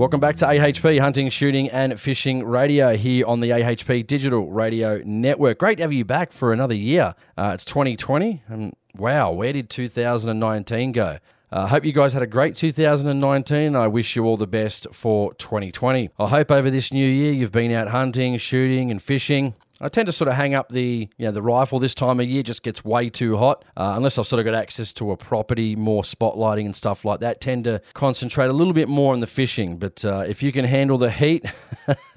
Welcome back to AHP Hunting, Shooting, and Fishing Radio here on the AHP Digital Radio Network. Great to have you back for another year. Uh, it's 2020, and wow, where did 2019 go? I uh, hope you guys had a great 2019. I wish you all the best for 2020. I hope over this new year you've been out hunting, shooting, and fishing. I tend to sort of hang up the you know the rifle this time of year just gets way too hot uh, unless I've sort of got access to a property, more spotlighting and stuff like that. Tend to concentrate a little bit more on the fishing, but uh, if you can handle the heat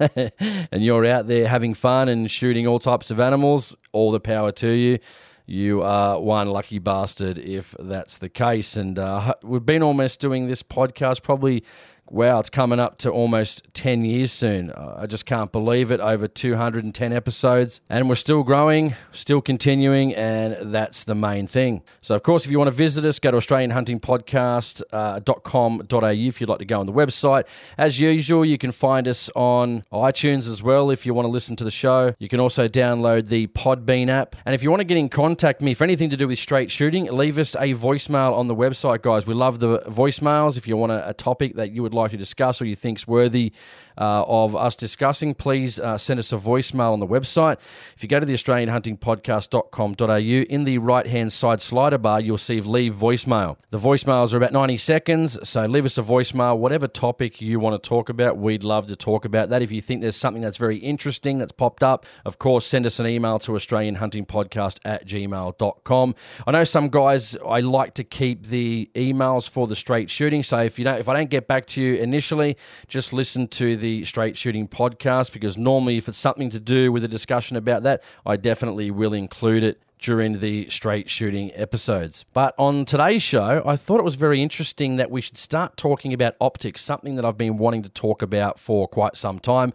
and you're out there having fun and shooting all types of animals, all the power to you you are one lucky bastard if that's the case. And uh, we've been almost doing this podcast probably wow, it's coming up to almost 10 years soon. Uh, I just can't believe it. Over 210 episodes, and we're still growing, still continuing, and that's the main thing. So, of course, if you want to visit us, go to AustralianHuntingPodcast.com.au uh, if you'd like to go on the website. As usual, you can find us on iTunes as well if you want to listen to the show. You can also download the Podbean app. And if you want to get in contact with me for anything to do with straight shooting, leave us a voicemail on the website, guys. We love the voicemails. If you want a, a topic that you would like to discuss or you think's worthy uh, of us discussing, please uh, send us a voicemail on the website. If you go to the AustralianHuntingPodcast.com.au, in the right hand side slider bar, you'll see leave voicemail. The voicemails are about 90 seconds, so leave us a voicemail, whatever topic you want to talk about. We'd love to talk about that. If you think there's something that's very interesting that's popped up, of course, send us an email to AustralianHuntingPodcast at gmail.com. I know some guys, I like to keep the emails for the straight shooting, so if you don't, if I don't get back to you initially, just listen to the the Straight Shooting podcast because normally, if it's something to do with a discussion about that, I definitely will include it during the straight shooting episodes. But on today's show, I thought it was very interesting that we should start talking about optics, something that I've been wanting to talk about for quite some time.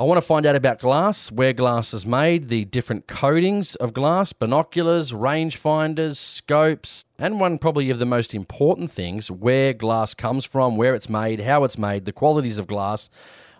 I want to find out about glass, where glass is made, the different coatings of glass, binoculars, rangefinders, scopes, and one probably of the most important things where glass comes from, where it's made, how it's made, the qualities of glass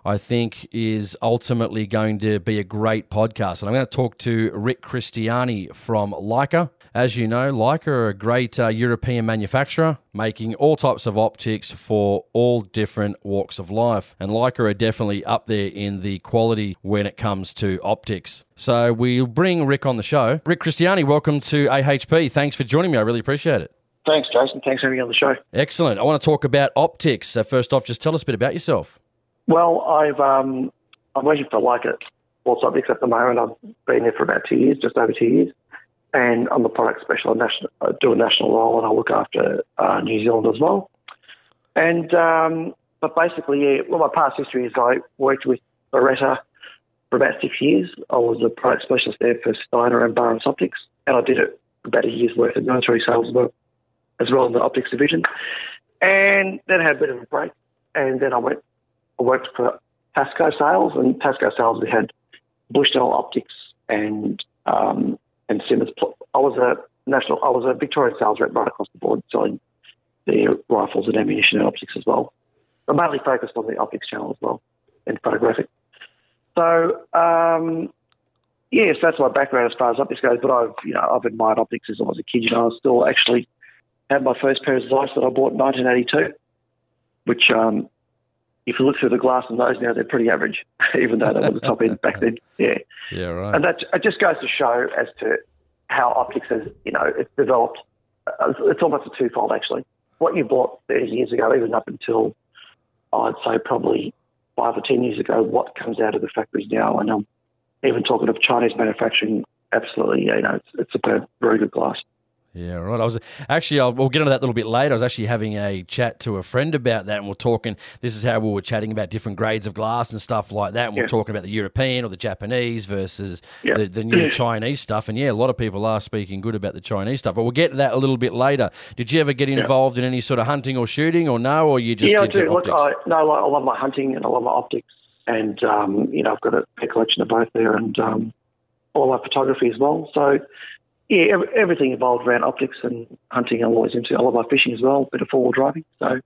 I think is ultimately going to be a great podcast. And I'm going to talk to Rick Christiani from Leica. As you know, Leica are a great uh, European manufacturer, making all types of optics for all different walks of life. And Leica are definitely up there in the quality when it comes to optics. So we'll bring Rick on the show. Rick Christiani, welcome to AHP. Thanks for joining me. I really appreciate it. Thanks, Jason. Thanks for having me on the show. Excellent. I want to talk about optics. So first off, just tell us a bit about yourself. Well, I've um, I'm working for Leica Sports Optics at the moment. I've been there for about two years, just over two years, and I'm the product specialist. National, I do a national role, and I look after uh, New Zealand as well. And um, but basically, yeah, well, my past history is I worked with Beretta for about six years. I was a product specialist there for Steiner and Burris Optics, and I did it about a year's worth of military sales work as well in the optics division. And then I had a bit of a break, and then I went I worked for Tasco Sales, and Tasco Sales we had Bushnell Optics and um, and Simmons. I was a national, I was a Victorian sales rep right across the board, selling their rifles and ammunition and optics as well. I'm mainly focused on the optics channel as well and photographic. So um, yes, that's my background as far as optics goes. But I've you know I've admired optics since I was a kid. You know, I still actually had my first pair of Zeiss that I bought in 1982, which um, if you look through the glass on those now, they're pretty average, even though they were the top end back then. Yeah. Yeah, right. And that it just goes to show as to how optics has, you know, it's developed. Uh, it's almost a twofold, actually. What you bought 30 years ago, even up until I'd say probably five or 10 years ago, what comes out of the factories now, and I'm even talking of Chinese manufacturing, absolutely, you know, it's, it's a very good glass. Yeah, right. I was actually, I'll, we'll get into that a little bit later. I was actually having a chat to a friend about that, and we're talking. This is how we were chatting about different grades of glass and stuff like that. And we're talking about the European or the Japanese versus yeah. the, the, new Chinese stuff. And yeah, a lot of people are speaking good about the Chinese stuff. But we'll get to that a little bit later. Did you ever get involved yeah. in any sort of hunting or shooting, or no, or you just yeah, I do. Look, I, no, I love my hunting and I love my optics, and um, you know I've got a, a collection of both there, and um, all my photography as well. So yeah, everything evolved around optics and hunting. I'm always into. I love my fishing as well, bit of four wheel driving. So,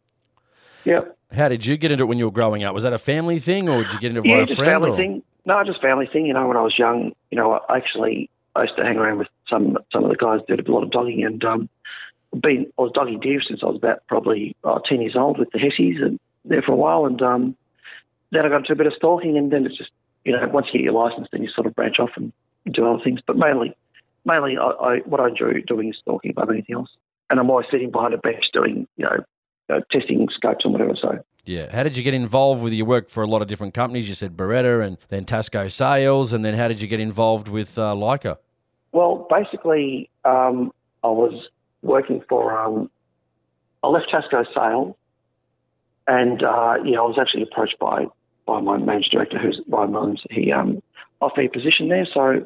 yeah. How did you get into it when you were growing up? Was that a family thing, or did you get into it Yeah, a just friend? family or- thing. No, just family thing. You know, when I was young, you know, I actually I used to hang around with some some of the guys that did a lot of dogging, and um, been I was dogging deer since I was about probably uh, ten years old with the Hessies, and there for a while, and um, then I got into a bit of stalking, and then it's just you know once you get your license, then you sort of branch off and do other things. But mainly, mainly, I, I what I enjoy doing is talking above anything else, and I'm always sitting behind a bench doing you know, you know testing scopes and whatever. So. Yeah. How did you get involved with your work for a lot of different companies? You said Beretta and then Tasco Sales, and then how did you get involved with uh, Leica? Well, basically, um, I was working for. Um, I left Tasco Sales, and uh, yeah, I was actually approached by by my managing director, who's Ryan Mullins. He um, offered me a position there, so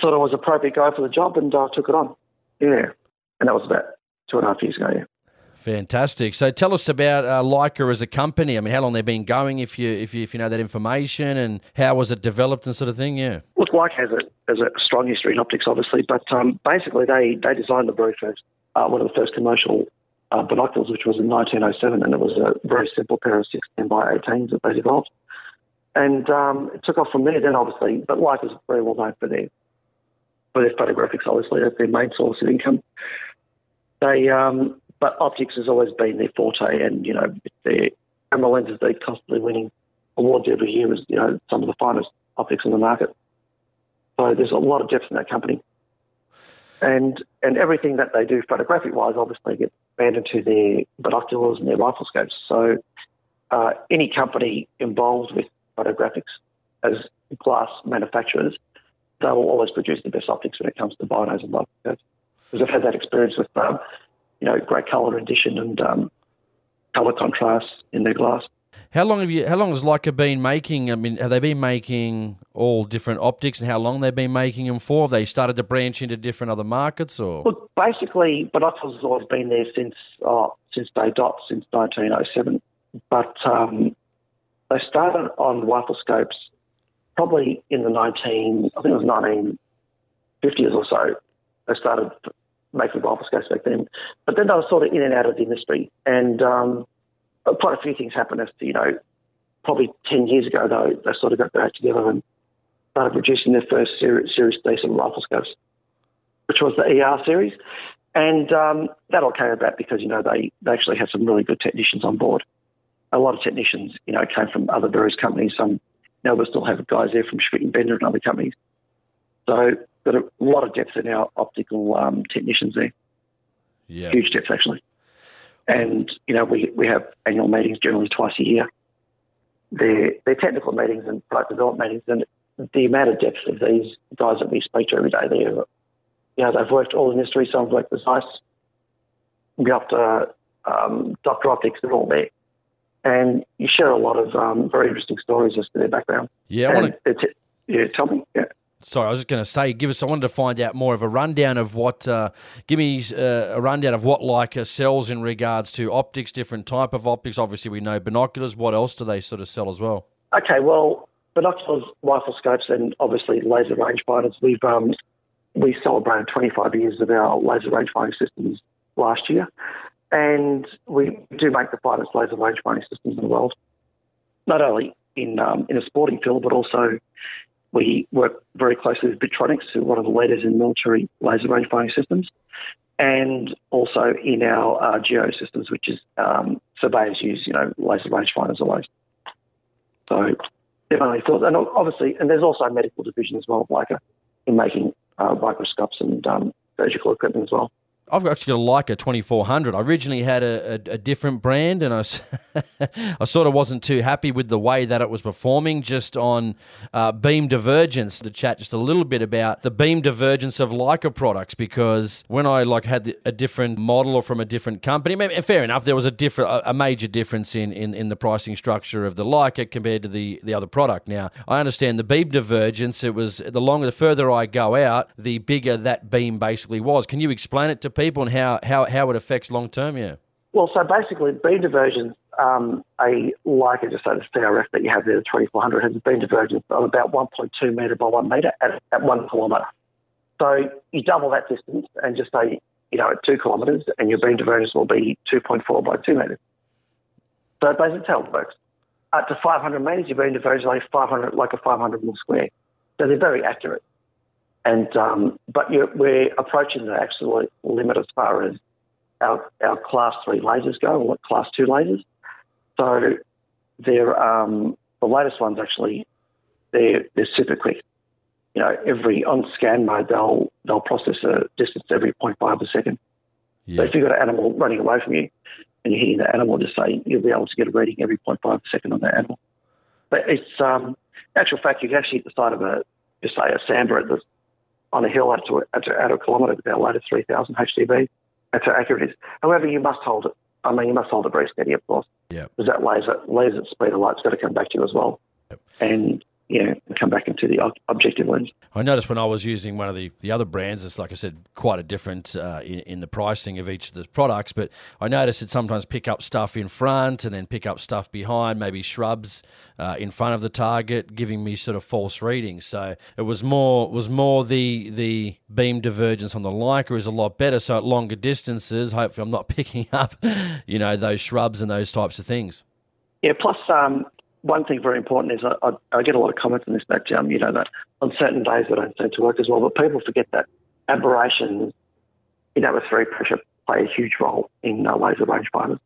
thought I was a appropriate guy for the job, and I uh, took it on. Yeah, and that was about two and a half years ago. Yeah. Fantastic. So tell us about uh, Leica as a company. I mean, how long they've been going, if you if you if you know that information, and how was it developed and sort of thing. Yeah. Look, Leica has a has a strong history in optics, obviously, but um, basically they they designed the very first uh, one of the first commercial uh, binoculars, which was in 1907, and it was a very simple pair of 16 by 18s that they developed, and um, it took off from there. Then, obviously, but Leica's very well known for their for their photographics. Obviously, that's their main source of income. They um, but optics has always been their forte, and you know their camera lenses they're constantly winning awards every year as you know some of the finest optics on the market. So there's a lot of depth in that company, and and everything that they do photographic wise, obviously gets banned into their binoculars and their rifle scopes. So uh, any company involved with photographics as glass manufacturers, they will always produce the best optics when it comes to binos and rifle scopes. Because I've had that experience with um, you know great color addition and um, color contrast in their glass. How long have you? How long has Leica been making? I mean, have they been making all different optics, and how long they've been making them for? Have they started to branch into different other markets, or Look, basically, binoculars has always been there since oh, since day dot, since 1907. But um, they started on rifle scopes probably in the 19, I think it was 1950s or so. They started making rifle scopes back then. But then they were sort of in and out of the industry. And um, quite a few things happened as to, you know, probably 10 years ago, though, they sort of got back together and started producing their first series, series decent rifle scopes, which was the ER series. And um, that all came about because, you know, they, they actually had some really good technicians on board. A lot of technicians, you know, came from other various companies. Some now we still have guys there from Schmidt and Bender and other companies. So got a lot of depth in our optical um, technicians there. yeah? Huge depth actually. And you know we we have annual meetings generally twice a year. They're they're technical meetings and product development meetings, and the amount of depth of these guys that we speak to every day, they're you know they've worked all industry. Some have worked with ICE, we up to um, Docter Optics, they're all there. And you share a lot of um, very interesting stories as to their background. Yeah, I want to. Yeah, tell me. Yeah. Sorry, I was just going to say, give us. I wanted to find out more of a rundown of what. Uh, give me uh, a rundown of what Leica sells in regards to optics, different type of optics. Obviously, we know binoculars. What else do they sort of sell as well? Okay, well, binoculars, rifle scopes, and obviously laser rangefinders. We've um, we celebrated 25 years of our laser rangefinding systems last year, and we do make the finest laser rangefinding systems in the world. Not only in um, in a sporting field, but also we work very closely with Vectronix, who are one of the leaders in military laser rangefinding systems, and also in our uh, geo systems, which is um, surveyors use, you know, laser range rangefinders always. So definitely thought, and obviously, and there's also a medical division as well Leica in making uh, microscopes and um, surgical equipment as well. I've actually got a Leica 2400. I originally had a, a, a different brand, and I sort of wasn't too happy with the way that it was performing just on uh, beam divergence. To chat just a little bit about the beam divergence of Leica products, because when I like had the, a different model or from a different company, fair enough, there was a different, a, a major difference in, in, in the pricing structure of the Leica compared to the, the other product. Now I understand the beam divergence. It was the longer, the further I go out, the bigger that beam basically was. Can you explain it to people and how, how, how it affects long term? Yeah. Well, so basically, beam divergence, um, a Leica, just say the CRF that you have there, the 2400, has a beam divergence of about 1.2 metre by 1 metre at, at 1 kilometre. So you double that distance and just say, you know, at two kilometres, and your beam divergence will be 2.4 by 2 metres. So basically, how it works. Up to 500 metres, your beam divergence is like 500, like a 500 mil square. So they're very accurate. And um, but we're approaching the absolute limit as far as our, our class three lasers go, or class two lasers. So they're um, the latest ones actually they're they're super quick. You know, every on scan mode they'll they'll process a distance every 0.5 a second. Yeah. So if you've got an animal running away from you and you're hitting that animal, just say you'll be able to get a reading every 0.5 a second on that animal. But it's um, actual fact you can actually hit the side of a just say a sambar at the on a hill at to, at, a kilometre with our latest 3000 HDB. That's how accurate it is. However, you must hold it. I mean, you must hold it very steady, of course. Yeah. Because that laser, laser speed of light's got to come back to you as well. Yep. And you know, come back into the objective lens. I noticed when I was using one of the, the other brands, it's like I said, quite a different uh, in, in, the pricing of each of the products. But I noticed it sometimes pick up stuff in front and then pick up stuff behind, maybe shrubs uh, in front of the target, giving me sort of false readings. So it was more was more the the beam divergence on the Leica is a lot better. So at longer distances, hopefully, I'm not picking up, you know, those shrubs and those types of things. Yeah. Plus, um, one thing very important is I, I, I, get a lot of comments on this that um, you know that on certain days I don't seem to work as well, but people forget that aberrations in atmospheric pressure play a huge role in uh, laser rangefinders.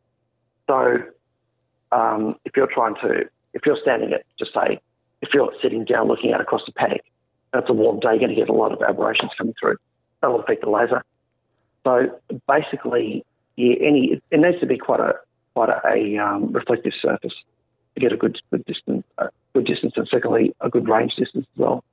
So um, if you're trying to, if you're standing at, just say, if you're sitting down looking out across the paddock, and it's a warm day, you're going to get a lot of aberrations coming through. That'll affect the laser. So basically, yeah, any it needs to be quite a quite a, a um, reflective surface to get a good good distance, a good distance, and secondly a good range distance as well.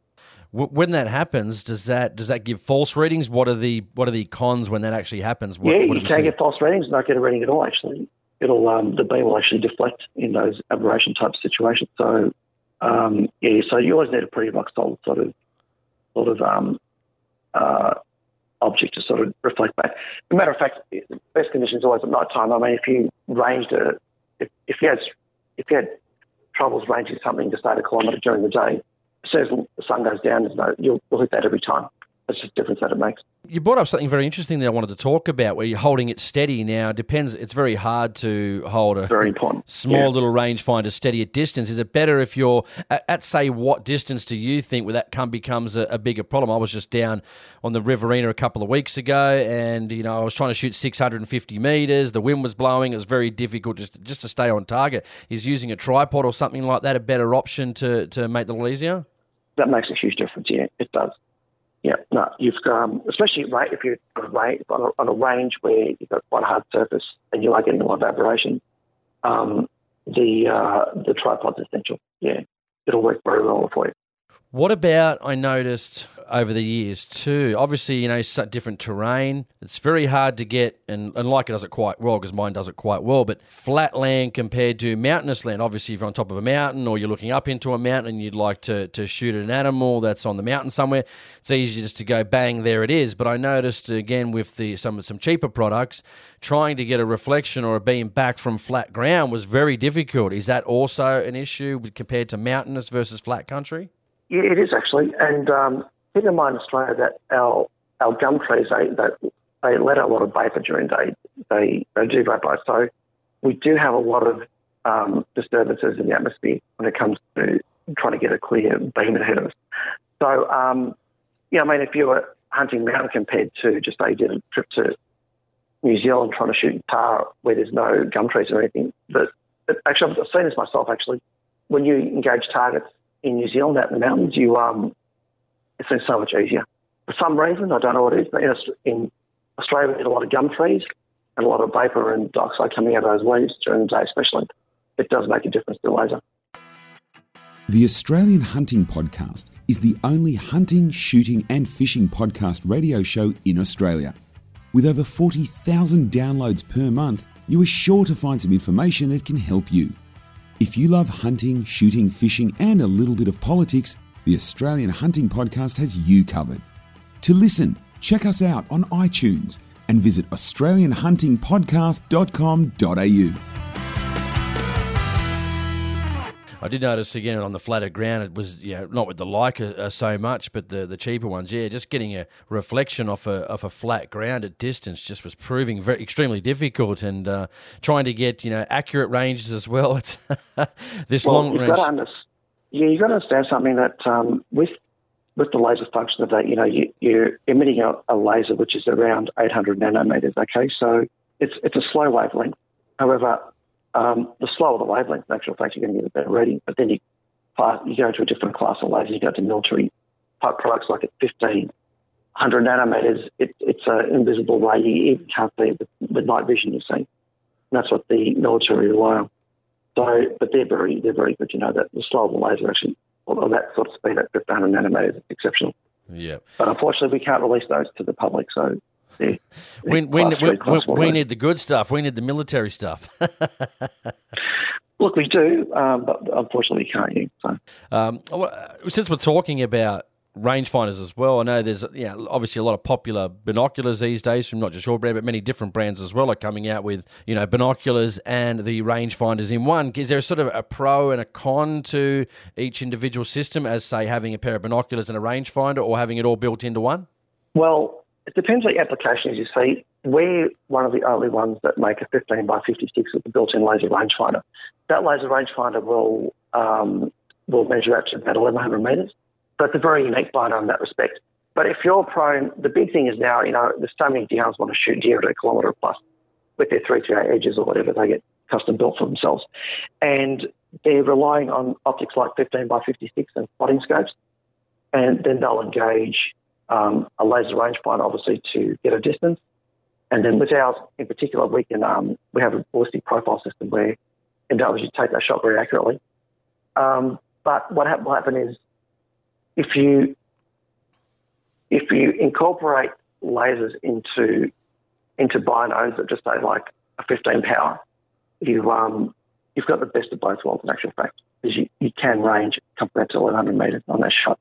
When that happens, does that does that give false readings? What are the what are the cons when that actually happens? What, yeah, what you can get false readings, not get a reading at all. Actually, it'll um, the beam will actually deflect in those aberration type situations. So um, yeah, so you always need a pretty rock solid sort of sort of um, uh, object to sort of reflect back. As a matter of fact, best conditions always at night time. I mean, if you ranged a if, if you had if you had troubles ranging something to start a kilometre during the day, as soon as the sun goes down, no, you'll, you'll hit that every time. That's just the difference that it makes. You brought up something very interesting that I wanted to talk about where you're holding it steady. Now, it depends, it's very hard to hold a very important. small yeah. little rangefinder steady at distance. Is it better if you're at, at, say, what distance do you think where that come becomes a, a, bigger problem? I was just down on the Riverina a couple of weeks ago and, you know, I was trying to shoot 650 metres. The wind was blowing. It was very difficult just, just to stay on target. Is using a tripod or something like that a better option to, to make it a little easier? That makes a huge difference, yeah, it does. Yeah, no, you've got um, especially right if you're on a, range, on, a, on a range where you've got quite a hard surface and you are getting a lot of um, the uh, the tripod's essential. Yeah, it'll work very well for you. What about I noticed over the years too? Obviously, you know, different terrain. It's very hard to get, and, and Leica does it quite well because mine does it quite well. But flat land compared to mountainous land. Obviously, if you're on top of a mountain or you're looking up into a mountain and you'd like to, to shoot an animal that's on the mountain somewhere, it's easy just to go bang, there it is. But I noticed again with the some some cheaper products, trying to get a reflection or a beam back from flat ground was very difficult. Is that also an issue compared to mountainous versus flat country? Yeah, it is actually. And um, keep in mind, Australia, that our our gum trees they, they they let out a lot of vapor during day. They they do vaporize. So we do have a lot of um, disturbances in the atmosphere when it comes to trying to get a clear beam ahead of us. So um, yeah, I mean, if you were hunting mountain compared to just say did a trip to New Zealand trying to shoot tahr where there's no gum trees or anything, but, but actually I've seen this myself. Actually, when you engage targets in New Zealand out in the mountains, you um, it's so much easier. For some reason, I don't know what it is, but in, Australia, there's a lot of gum trees and a lot of vapor and dioxide coming out of those leaves during the day, especially. It does make a difference to the laser. The Australian Hunting Podcast is the only hunting, shooting, and fishing podcast radio show in Australia. With over 40,000 downloads per month, you are sure to find some information that can help you. If you love hunting, shooting, fishing, and a little bit of politics, the Australian Hunting Podcast has you covered. To listen, check us out on iTunes and visit AustralianHuntingPodcast.com.au. I did notice again on the flatter ground, it was you know, not with the Leica uh, so much, but the, the cheaper ones, yeah, just getting a reflection off a, off a flat ground at distance just was proving very extremely difficult, and uh, trying to get you know accurate ranges as well. It's this well, long range. Under, yeah, you've got to understand something that um, with with the laser function of that, you know, you, you're emitting a, a laser which is around 800 nanometers. Okay, so it's it's a slow wavelength. However, um, the slower the wavelength, in actual fact, you're going to get a better reading. But then you you go to a different class of lasers. You go to military type products like at 1500 nanometers. It, it's an invisible ray. You even can't see it with, with night vision. You see, and that's what the military rely on. So, but they're very they're very good. You know that the slower the laser actually, although that sort of speed at 1500 nanometers is exceptional. Yeah. But unfortunately, we can't release those to the public. So we, we, we, we, we need the good stuff. We need the military stuff. Look, we do, um, but unfortunately, we can't use. So. Um, since we're talking about rangefinders as well, I know there's you know, obviously a lot of popular binoculars these days from not just your brand, but many different brands as well are coming out with you know binoculars and the rangefinders in one. Is there sort of a pro and a con to each individual system, as say having a pair of binoculars and a rangefinder, or having it all built into one? Well, it depends what your application is. You see, we're one of the only ones that make a 15 by 56 with a built-in laser rangefinder. That laser rangefinder will um, will measure out to about 1100 metres. So it's a very unique binder in that respect. But if you're prone, the big thing is now, you know, there's so many DRs want to shoot deer at a kilometre plus with their 338 edges or whatever they get custom built for themselves. And they're relying on optics like 15 by 56 and spotting scopes. And then they'll engage um, a laser rangefinder, obviously, to get a distance. And then with ours in particular, we can um, we have a ballistic profile system where you to take that shot very accurately. Um, but what ha- will happen is if you if you incorporate lasers into into binos that just say like a 15 power, you um, you've got the best of both worlds in actual fact because you, you can range compared to 100 metres on that shot.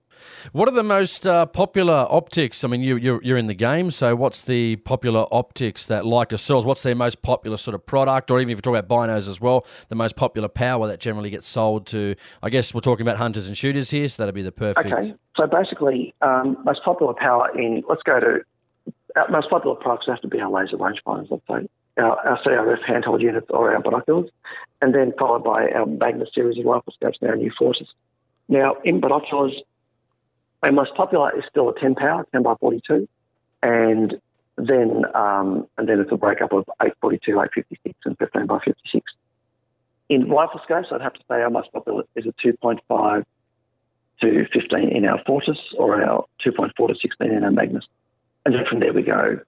What are the most uh, popular optics? I mean, you, you're, you're in the game, so what's the popular optics that Leica sells? What's their most popular sort of product, or even if you talk about binos as well, the most popular power that generally gets sold to? I guess we're talking about hunters and shooters here, so that'd be the perfect. Okay, so basically, um, most popular power in let's go to our most popular products have to be our laser rangefinders. Let's say our, our CRF handheld units or our binoculars, and then followed by our Magnus series of rifle scopes and our new Fortis. Now, in binoculars, our most popular is still a 10 power, 10 by 42, and then um, and then it's a breakup of 842, 856, and 15 by 56. In rifle scopes, I'd have to say our most popular is a 2.5 to 15 in our Fortis or our 2.4 to 16 in our Magnus. And then from there we go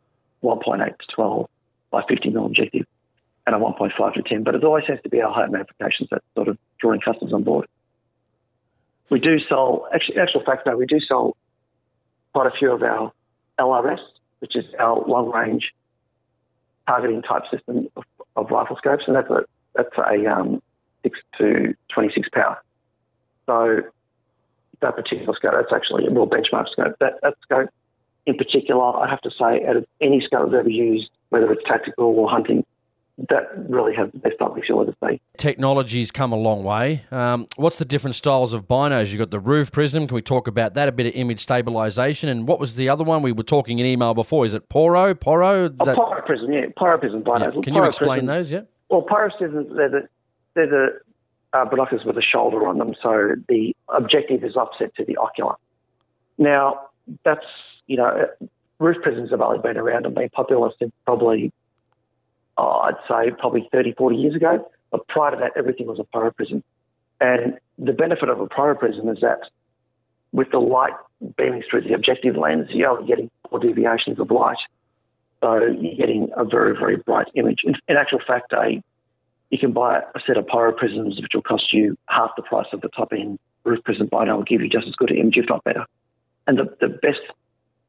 1.8 to 12 by 50 mil objective and a 1.5 to 10. But it always has to be our home applications that sort of drawing customers on board. We do sell, actually, actual fact though, we do sell quite a few of our LRS, which is our long range targeting type system of, of rifle scopes, and that's a that's a um, six to 26 power. So that particular scope, that's actually a real benchmark scope. That, that scope in particular, I have to say, out of any scope I've ever used, whether it's tactical or hunting, that really has the best optics you'll ever see. Technology's come a long way. Um, what's the different styles of binos? You've got the roof prism. Can we talk about that? A bit of image stabilization. And what was the other one? We were talking in email before. Is it Porro? Porro? Oh, that... Pyro prism, yeah. Pyro prism binos. Yeah. Can you explain prism, those, yeah? Well, Pyro prisms, they're the, they're the uh, binoculars with a shoulder on them. So the objective is offset to the ocular. Now, that's, you know, roof prisms have only been around and been popular since probably oh, I'd say probably 30, 40 years ago. But prior to that, everything was a pyroprism. And the benefit of a pyroprism is that with the light beaming through the objective lens, you're only getting four deviations of light. So you're getting a very, very bright image. In, in actual fact, a, you can buy a set of pyroprisms which will cost you half the price of the top end roof prism bino will give you just as good an image, if not better. And the, the best,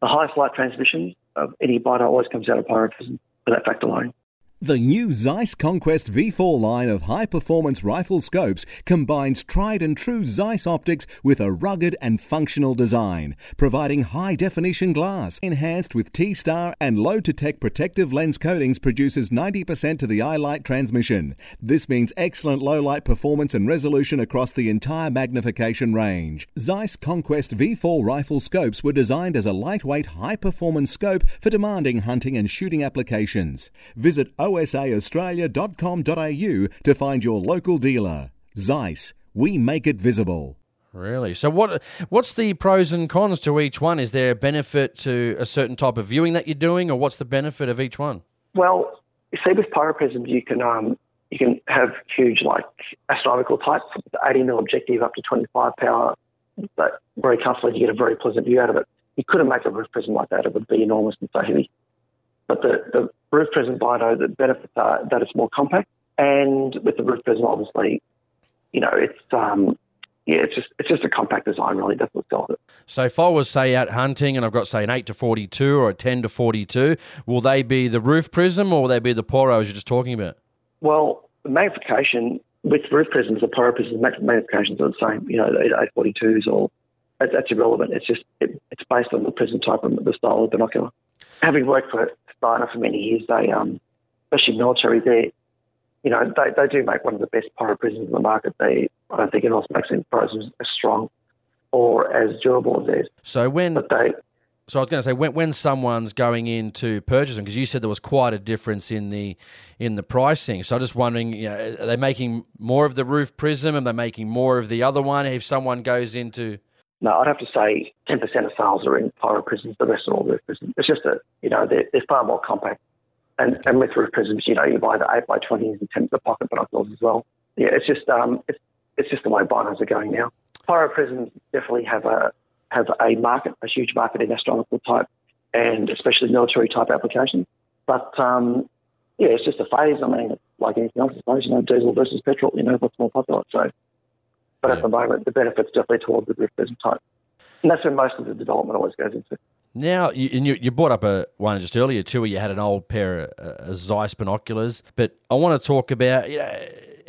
the highest light transmission of any bino always comes out of pyroprism for that fact alone. The new Zeiss Conquest V4 line of high performance rifle scopes combines tried and true Zeiss optics with a rugged and functional design, providing high definition glass enhanced with T star and LotuTec protective lens coatings produces 90% to the eye light transmission. This means excellent low light performance and resolution across the entire magnification range. Zeiss Conquest V4 rifle scopes were designed as a lightweight, high performance scope for demanding hunting and shooting applications. Visit osaaustralia.com.au to find your local dealer. Zeiss, we make it visible. Really? So what what's the pros and cons to each one? Is there a benefit to a certain type of viewing that you're doing, or what's the benefit of each one? Well, you see, with pyroprisms, you can um, you can have huge like astronomical types, 80 mm objective up to 25 power, but very comfortably you get a very pleasant view out of it. You couldn't make a roof prism like that; it would be enormous and so heavy. But the, the roof prism bino, the benefits are that it's more compact, and with the roof prism, obviously, you know, it's um, yeah, it's just it's just a compact design, really. That's what sells it. So if I was say out hunting and I've got say an eight to forty two or a ten to forty two, will they be the roof prism or will they be the Porro as you're just talking about? Well, the magnification with roof prisms, the Porro prisms, magnifications are the same. You know, the eight forty twos or that's irrelevant. It's just it, it's based on the prism type and the style of the binocular. Having worked for Steiner for many years, they um, especially military, they you know they, they do make one of the best pyro prisms in the market. They I don't think anyone else makes any prisms as strong or as durable as theirs. So when they so I was going to say when when someone's going in to purchase them because you said there was quite a difference in the in the pricing. So I'm just wondering, you know, are they making more of the roof prism? Are they making more of the other one? If someone goes into no, I'd have to say 10% of sales are in pyro prisms. The rest are all roof prisms. It's just that you know they're, they're far more compact. And, and with roof prisms, you know, you buy the eight by twenties and ten the pocket binoculars as well. Yeah, it's just um, it's it's just the way binos are going now. Pyro prisms definitely have a have a market, a huge market in astronomical type and especially military type applications. But um, yeah, it's just a phase. I mean, like anything else, I suppose. You know, diesel versus petrol. You know, what's more popular. So, but Yeah. at the moment, the benefits definitely towards the prism type, and that's where most of the development always goes into. Now, you, and you, you brought up a one just earlier too, where you had an old pair of uh, Zeiss binoculars. But I want to talk about you know,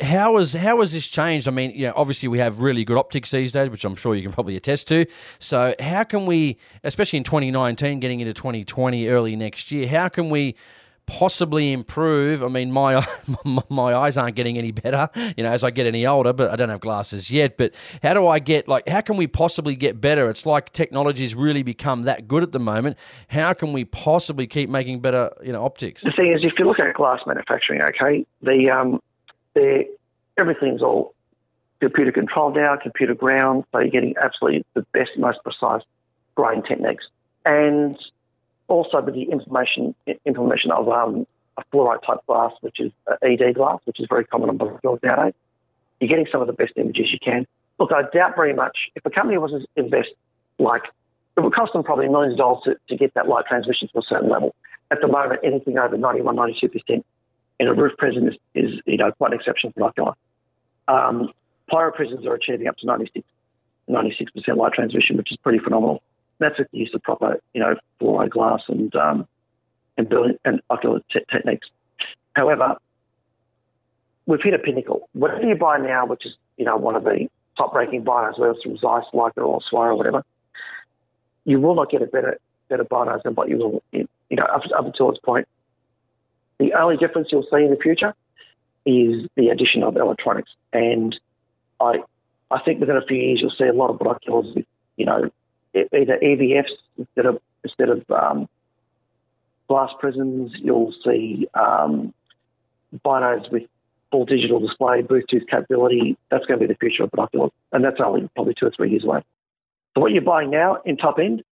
how has how has this changed? I mean, you know, obviously we have really good optics these days, which I'm sure you can probably attest to. So, how can we, especially in 2019, getting into 2020, early next year, how can we? Possibly improve. I mean, my my eyes aren't getting any better, you know, as I get any older. But I don't have glasses yet. But how do I get like? How can we possibly get better? It's like technology's really become that good at the moment. How can we possibly keep making better, you know, optics? The thing is, if you look at glass manufacturing, okay, the um, the everything's all computer controlled now, computer ground, so you're getting absolutely the best, most precise grain techniques, and also with the information implementation of um, a fluorite type glass, which is uh, ED glass, which is very common on binoculars nowadays. You're getting some of the best images you can. Look, I doubt very much if a company was to invest like it would cost them probably millions of dollars to, to get that light transmission to a certain level. At the moment, anything over 91, 92% in a roof prism is, is you know, quite an exceptional binocular. Um, pyro prisms are achieving up to 96, 96% light transmission, which is pretty phenomenal. That's with the use of proper, you know, fluoride glass and um, and building and ocular te- techniques. However, we've hit a pinnacle. Whatever you buy now, which is you know one of the top-ranking binos, whether it's from Zeiss, Leica, or Swaro or whatever, you will not get a better better binos than what you will, you know, up, up until this point. The only difference you'll see in the future is the addition of electronics, and I I think within a few years you'll see a lot of binoculars with you know either EVFs instead of instead of um, glass prisms. You'll see um, binos with full digital display, Bluetooth capability. That's going to be the future of binoculars, and that's only probably two or three years away. So what you're buying now in top end,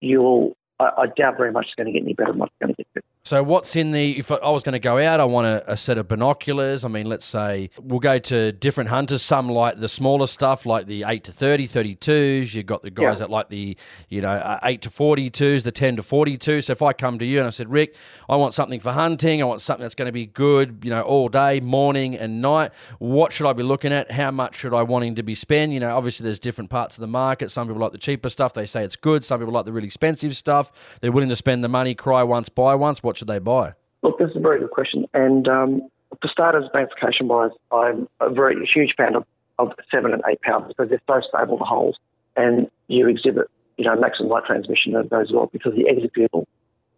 you'll I, I doubt very much it's going to get any better what's going to get. better. So, what's in the? If I was going to go out, I want a, a set of binoculars. I mean, let's say we'll go to different hunters. Some like the smaller stuff, like the 8 to 30, 32s. You've got the guys Yeah. that like the, you know, uh, 8 to 42s, the 10 to 42. So, if I come to you and I said, Rick, I want something for hunting, I want something that's going to be good, you know, all day, morning and night, what should I be looking at? How much should I wanting to be spend? You know, obviously, there's different parts of the market. Some people like the cheaper stuff, they say it's good. Some people like the really expensive stuff. They're willing to spend the money, cry once, buy once. What should they buy? Look, this is a very good question. And um, for starters, magnification wise, I'm a very huge fan of, of seven and eight pounds because they're so stable, the holes, and you exhibit, you know, maximum light transmission of those well because the exit pupil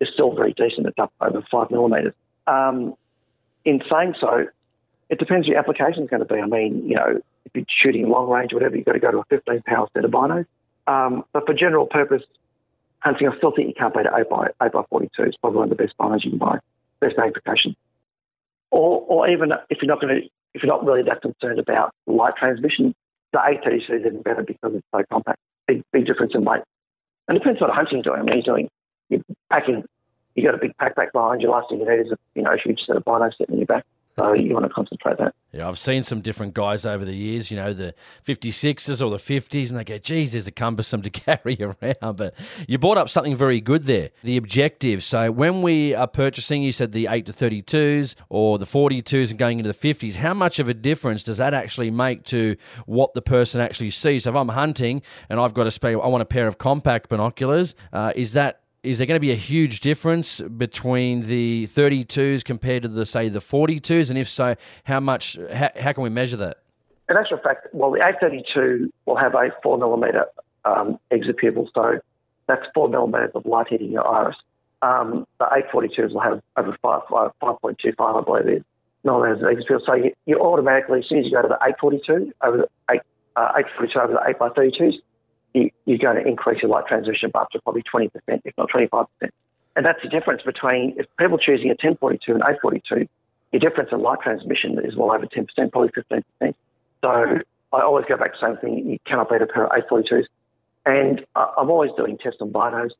is still very decent. It's up over five millimetres. Um, in saying so, it depends what your application is going to be. I mean, you know, if you're shooting long range or whatever, you've got to go to a 15 power set of binos. Um, but for general purpose hunting, I still think you can't beat an 8 by 8 by 42. It's probably one of the best binos you can buy, best magnification. Or, or even if you're not going to, if you're not really that concerned about light transmission, the 832 is even better because it's so compact. Big, big difference in weight. And it depends what hunting you're doing. I mean, you're doing, you're packing, you got a big packback behind you. Last thing you need is a, you know, a huge set of binos sitting in your back. So you want to concentrate that. Yeah, I've seen some different guys over the years, you know, the 56s or the 50s, and they go, geez, there's a cumbersome to carry around. But you brought up something very good there the objective. So when we are purchasing, you said the 8 to 32s or the 42s and going into the 50s, how much of a difference does that actually make to what the person actually sees? So if I'm hunting and I've got a spare, I want a pair of compact binoculars, uh, is that is there going to be a huge difference between the 32s compared to the say the 42s and if so how much how, how can we measure that? In actual fact well the 832 will have a 4 millimeter um, exit pupil so that's 4 millimeters of light hitting your iris. Um, the 842s will have over 5, 5, 5.25 I believe it is millimeters of exit pupil so you, you, automatically as soon as you go to the 842 over the 8, uh, 842 over the 8 by 32s you, you're going to increase your light transmission up to probably 20%, if not 25%. And that's the difference between if people choosing a 1042 and 842, your difference in light transmission is well over 10%, probably 15%. So I always go back to the same thing. You cannot beat a pair of 842s. And I'm always doing tests on binos.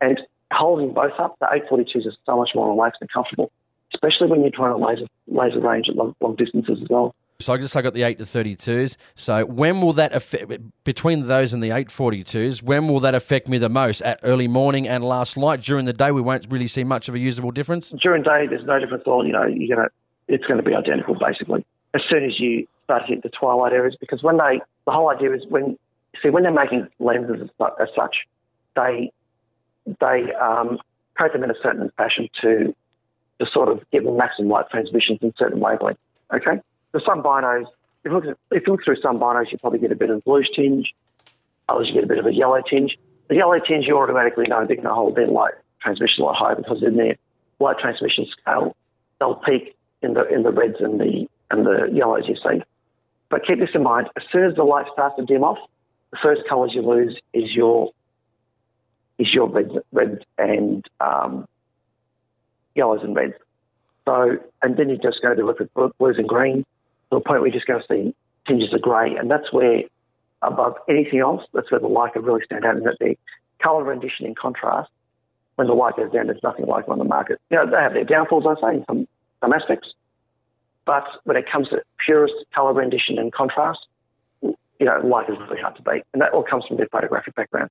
And holding both up, the 842s are so much more relaxed and comfortable, especially when you're trying to laser, laser range at long, long distances as well. So I just I got the eight to thirty twos. So when will that affect between those and the eight forty twos? When will that affect me the most? At early morning and last light during the day, we won't really see much of a usable difference. During day, there's no difference at all. You know, you're gonna it's going to be identical basically. As soon as you start to hit the twilight areas, because when they the whole idea is when see when they're making lenses as such, they they um, coat them in a certain fashion to to sort of get maximum light transmissions in certain wavelengths. Okay for some binos, if you, look at, if you look through some binos, you probably get a bit of a bluish tinge. Others, you get a bit of a yellow tinge. The yellow tinge, you automatically know they're going to hold their light transmission a lot higher because in their light transmission scale, they'll peak in the in the reds and the and the yellows you see. But keep this in mind: as soon as the light starts to dim off, the first colours you lose is your is your reds, reds and um, yellows and reds. So, and then you just go to look at blues and greens to a point where you're just going to see tinges of grey. And that's where, above anything else, that's where the Leica really stand out, and that the colour rendition in contrast, when the light goes down, there's nothing like it on the market. You know, they have their downfalls, I say, in some, some aspects. But when it comes to purest colour rendition and contrast, you know, Leica is really hard to beat. And that all comes from their photographic background.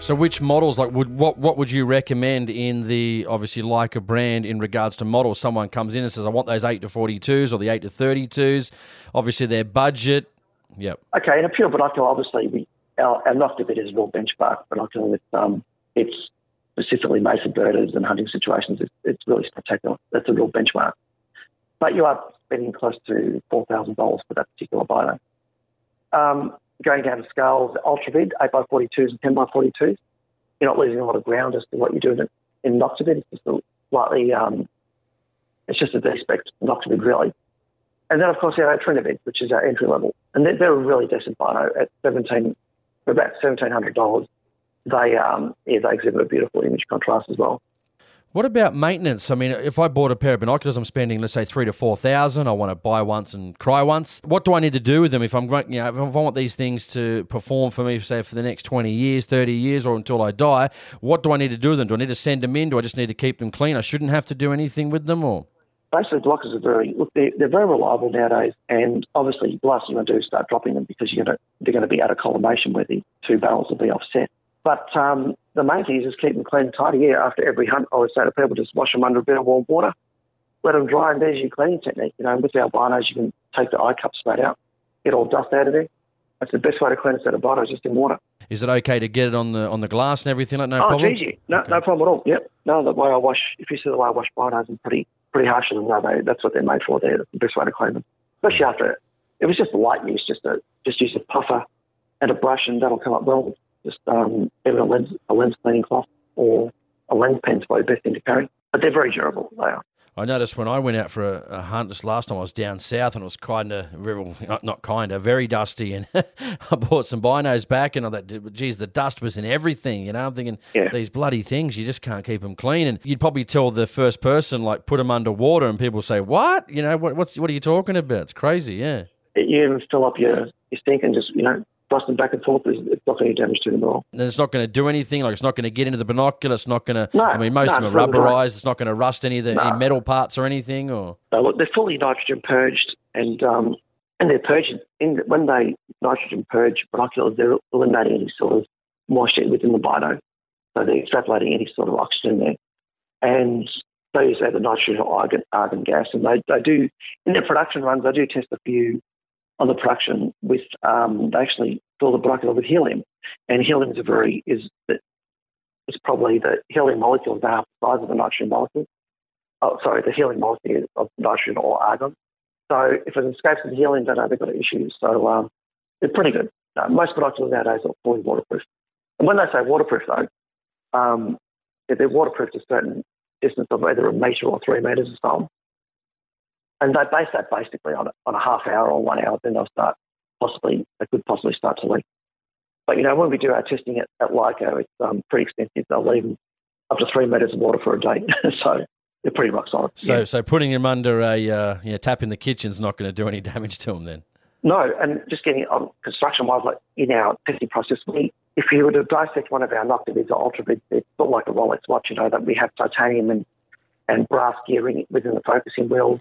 So, which models, like, would what what would you recommend in the obviously Leica brand in regards to models? Someone comes in and says, "I want those eight to forty twos or the eight to thirty twos." Obviously, their budget. Yep. Okay, in a pure binocular, obviously, we our, our Noctivid is a real benchmark binocular. It's um, it's specifically made for birders and hunting situations. It's, it's really spectacular. That's a real benchmark. But you are spending close to four thousand dollars for that particular bino. Um, going down to scales, ultravid, 8 by 42s and 10 by 42s. You're not losing a lot of ground as to what you're doing in Noctivid. It's just a slightly, um, it's just a D-spec Noctivid, really. And then, of course, you have our Trinovid, which is our entry level. And they're, they're a really decent bino at 17 for about $1,700. They, um, yeah, they exhibit a beautiful image contrast as well. What about maintenance? I mean, if I bought a pair of binoculars, I'm spending let's say three to four thousand. I want to buy once and cry once. What do I need to do with them if I'm, you know, if I want these things to perform for me, say for the next twenty years, thirty years, or until I die? What do I need to do with them? Do I need to send them in? Do I just need to keep them clean? I shouldn't have to do anything with them, or basically blockers are very look they're, they're very reliable nowadays and obviously the last thing you want to do is start dropping them because you're gonna they're going to be out of collimation where the two barrels will be offset. But um, the main thing is just keep them clean and tidy. Yeah, after every hunt, I would say to people just wash them under a bit of warm water, let them dry, and there's your cleaning technique. You know, with our binos, you can take the eye cup straight out, get all dust out of there. That's the best way to clean a set of binos, just in water. Is it okay to get it on the on the glass and everything? Like no oh, problem. easy. No, no problem at all. Yep. No, the way I wash, if you see the way I wash binos, I'm pretty pretty harsh on them. No, they, that's what they're made for. There, that's the best way to clean them. Especially after it. It was just light use, just a just use a puffer and a brush, and that'll come up well. Just um, even a lens a lens cleaning cloth or a lens pen's probably the best thing to carry. But they're very durable. They are. I noticed when I went out for a, a hunt this last time I was down south and it was kind of not, not kind of very dusty and I bought some binos back and I thought geez the dust was in everything you know I'm thinking Yeah. these bloody things you just can't keep them clean and you'd probably tell the first person like put them under water and people say what you know what what's what are you talking about it's crazy yeah You even fill up your your sink and just you know them back and forth. It's it's not going to do damage to them at all. and it's not going to do anything like it's not going to get into the binocular it's not going to No, I mean most no, of them are rubberized it's not going to rust any of the any metal parts or anything or So look, they're fully nitrogen purged, and um, and they're purging in when they nitrogen purge binoculars, they're eliminating any sort of moisture within the bino, so they're extrapolating any sort of oxygen there, and they use either nitrogen or argon, argon gas, and they they do in their production runs. They do test a few on the production with um, they actually fill the binocular with helium, and helium is a very is it's probably the helium molecule is half the size of the nitrogen molecule oh, sorry, the helium molecule of nitrogen or argon. So if it escapes the helium, they know they've got issues. So um, they're pretty good. Uh, most binoculars nowadays are fully waterproof. And when they say waterproof, though, um, they're waterproof to a certain distance of either a metre or three metres or so. And they base that basically on a, on a half hour or one hour, then they'll start possibly, they could possibly start to leak. But, you know, when we do our testing at, at Leica, it's um, pretty expensive. They'll leave them up to three metres of water for a day. so they're pretty rock solid. so Yeah. so putting them under a uh, you know, tap in the kitchen's not going to do any damage to them then No, and just getting on construction wise, like in our testing process, we if you were to dissect one of our noctivids or ultravids, it's sort of like a Rolex watch, you know, that we have titanium and, and brass gearing within the focusing wheels,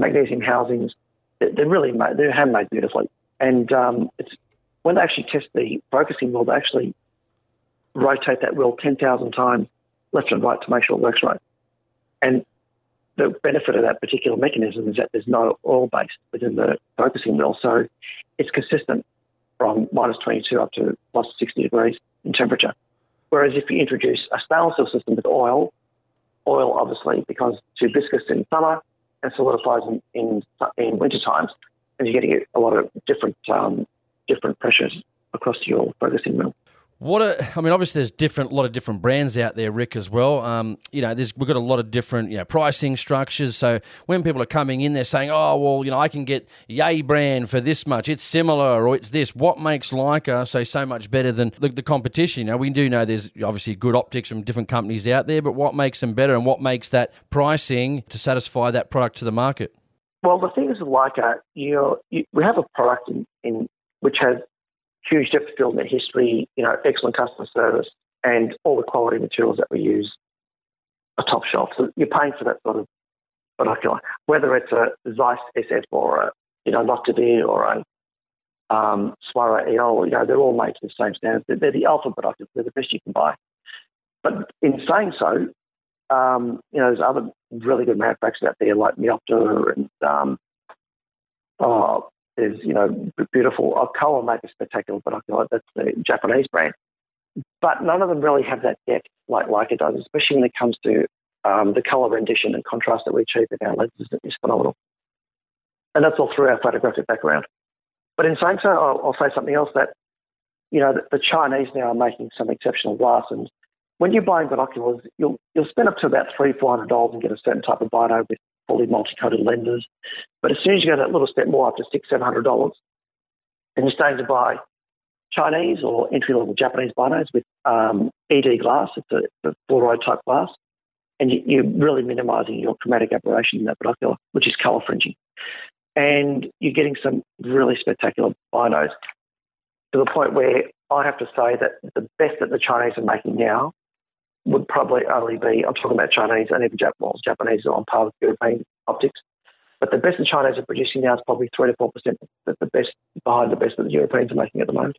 magnesium housings. They're, really made, they're handmade beautifully. And um, it's when they actually test the focusing wheel, they actually rotate that wheel 10,000 times left and right to make sure it works right. And the benefit of that particular mechanism is that there's no oil base within the focusing wheel, so it's consistent from minus 22 up to plus 60 degrees in temperature. Whereas if you introduce a stainless steel system with oil, oil obviously becomes too viscous in summer and solidifies in, in, in winter times, and you're getting a lot of different um, different pressures across your focusing wheel. What a, I mean, obviously there's different, a lot of different brands out there, Rick, as well. Um, you know, there's we've got a lot of different, you know, pricing structures. So when people are coming in, they're saying, "Oh, well, you know, I can get Yay brand for this much. It's similar, or it's this." What makes Leica say so much better than the, the competition? You know, we do know there's obviously good optics from different companies out there, but what makes them better, and what makes that pricing to satisfy that product to the market? Well, the thing is with Leica, you, you we have a product in, in which has huge depth of field net history, you know, excellent customer service, and all the quality materials that we use are top shelf. So you're paying for that sort of binocular, whether it's a Zeiss SF or a you know Noctivid or a um, Swaro EL, you know, they're all made to the same standards. They're, they're the alpha binoculars. They're the best you can buy. But in saying so, um, you know, there's other really good manufacturers out there like Meopta and um, oh, there's you know beautiful. Alcoa make a spectacular binocular. That's the Japanese brand, but none of them really have that depth like Leica does, especially when it comes to um, the color rendition and contrast that we achieve with our lenses is phenomenal. And that's all through our photographic background. But in saying so, I'll, I'll say something else that you know the, the Chinese now are making some exceptional glass and when you're buying binoculars, you'll you'll spend up to about three, four hundred dollars and get a certain type of bino with fully multicoated lenses. But as soon as you go that little step more, up to six, seven hundred dollars, and you're starting to buy Chinese or entry level Japanese binos with um, ED glass, it's a, a fluoride type glass, and you, you're really minimising your chromatic aberration in that binocular, which is colour fringing, and you're getting some really spectacular binos to the point where I have to say that the best that the Chinese are making now would probably only be, I'm talking about Chinese and even Jap- well, Japanese are on par with European optics. But the best the Chinese are producing now is probably 3 to 4% the, the best behind the best that the Europeans are making at the moment.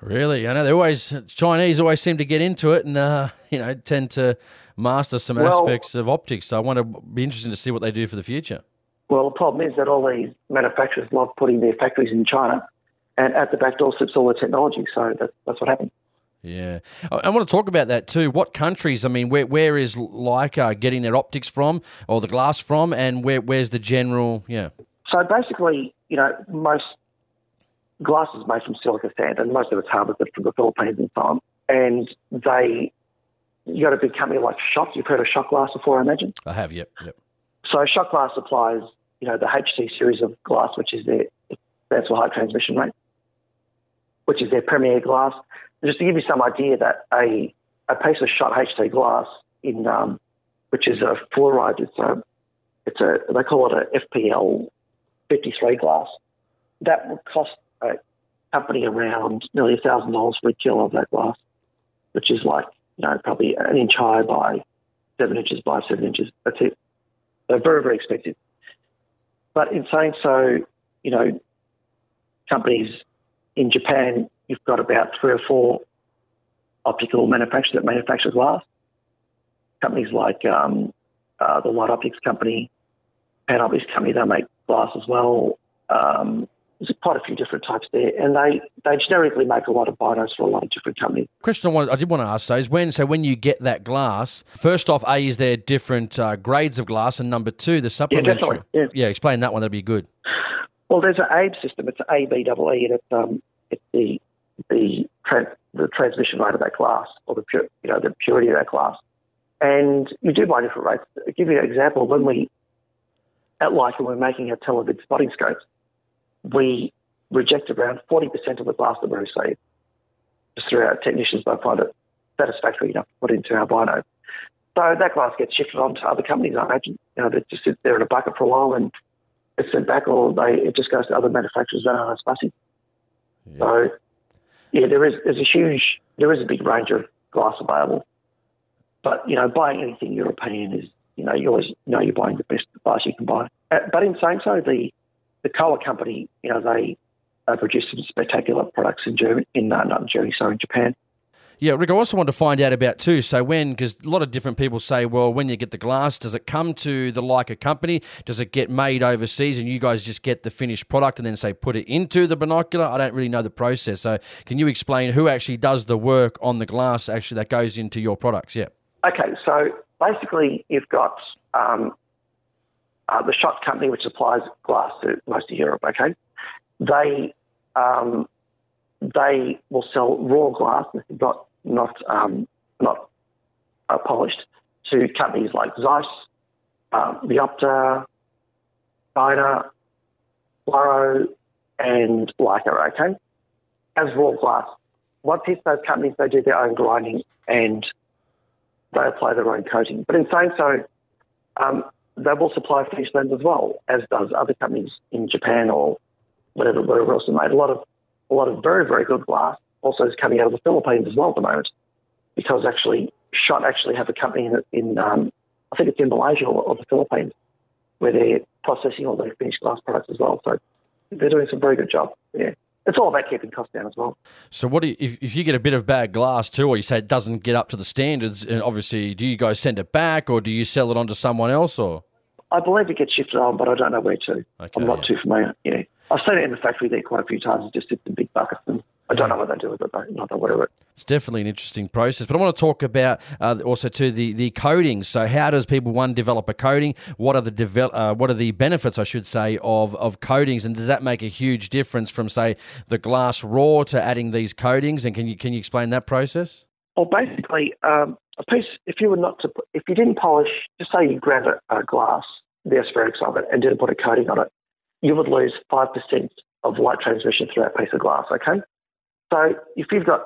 Really, I know they always Chinese always seem to get into it and uh, you know tend to master some Well- aspects of optics. So I want to be interesting to see what they do for the future. Well, the problem is that all these manufacturers love putting their factories in China, and at the back door sits all the technology. So that, that's what happens. Yeah, I, I want to talk about that too. What countries? I mean, where where is Leica getting their optics from, or the glass from, and where where's the general? Yeah, So basically, you know, most glass is made from silica sand, and most of it's harvested from the Philippines and so on. And they, you got a big company like Schott. You've heard of Schott Glass before, I imagine. I have. Yep, yep. So Schott Glass supplies, you know, the HT series of glass, which is their that's for high transmission rate, which is their premier glass. Just to give you some idea that a a piece of Schott HT glass in um, which is a fluoride, it's a it's a they call it a FPL 53 glass. That would cost a company around nearly a thousand dollars for a kilo of that glass, which is like you know probably an inch high by seven inches by seven inches. That's it. They're very very expensive. But in saying so, you know, companies in Japan, you've got about three or four optical manufacturers that manufacture glass. Companies like um, uh, the Light Optics Company, Pan Optics Company, they make glass as well. Um, there's quite a few different types there, and they, they generically make a lot of binos for a lot of different companies. Question I, wanted, I did want to ask though is when so when you get that glass, first off, a is there different uh, grades of glass, and number two, the supplementary. Yeah, definitely, yeah. explain that one. That'd be good. Well, there's an ABE system. It's A B double E, and it's um, it's the the tra- the transmission rate of that glass, or the you know, the purity of that glass. And you do by different rates. I'll give you an example. When we at Leica, we're making our televid spotting scopes, we reject around 40% of the glass that we receive. Just through our technicians, they find it satisfactory enough to put into our bino. So that glass gets shifted on to other companies, I imagine. You know, they just sit there in a bucket for a while and it's sent back, or they it just goes to other manufacturers that aren't as fussy. So, yeah, there is there's a huge there is a big range of glass available, but you know, buying anything European is you know you always know you're buying the best glass you can buy. Uh, but in saying so, the the Kowa company, you know, they uh, produce some spectacular products in Germany, in uh, not in Germany, sorry, in Japan. Yeah, Rick, I also want to find out about too. So when, because a lot of different people say, well, when you get the glass, does it come to the Leica company? Does it get made overseas, and you guys just get the finished product and then say put it into the binocular? I don't really know the process. So can you explain who actually does the work on the glass actually that goes into your products? Yeah. Okay, so basically, you've got um, uh, the Schott company, which supplies glass to most of Europe. Okay, they um, they will sell raw glass, not not um, not uh, polished, to companies like Zeiss, um, Meopta, Fluoro, and Leica. Okay, as raw glass. Once hits those companies, they do their own grinding and they apply their own coating. But in saying so, um, they will supply finished lens as well, as does other companies in Japan or whatever, wherever else they made. A lot of a lot of very very good glass also is coming out of the Philippines as well at the moment, because actually Schott actually have a company in, in um, I think it's in Malaysia or, or the Philippines where they're processing all their finished glass products as well. So they're doing some very good job. Yeah. It's all about keeping costs down as well. So what do you, if, if you get a bit of bad glass too, or you say it doesn't get up to the standards, and obviously, do you guys send it back, or do you sell it on to someone else, or? I believe it gets shifted on, but I don't know where to. Okay, I'm not yeah. too familiar. Yeah, I've seen it in the factory there quite a few times. It just sits in big buckets, and I don't know what they do with it. Though. Not aware of it. It's definitely an interesting process. But I want to talk about uh, also to the the coatings. So how does people one develop a coating? What are the devel- uh, what are the benefits, I should say, of of coatings? And does that make a huge difference from say the glass raw to adding these coatings? And can you can you explain that process? Well, basically, um, a piece. If you were not to, if you didn't polish, just say you grab a, a glass, the aspherics of it, and didn't put a coating on it, you would lose five percent of light transmission through that piece of glass. Okay, so if you've got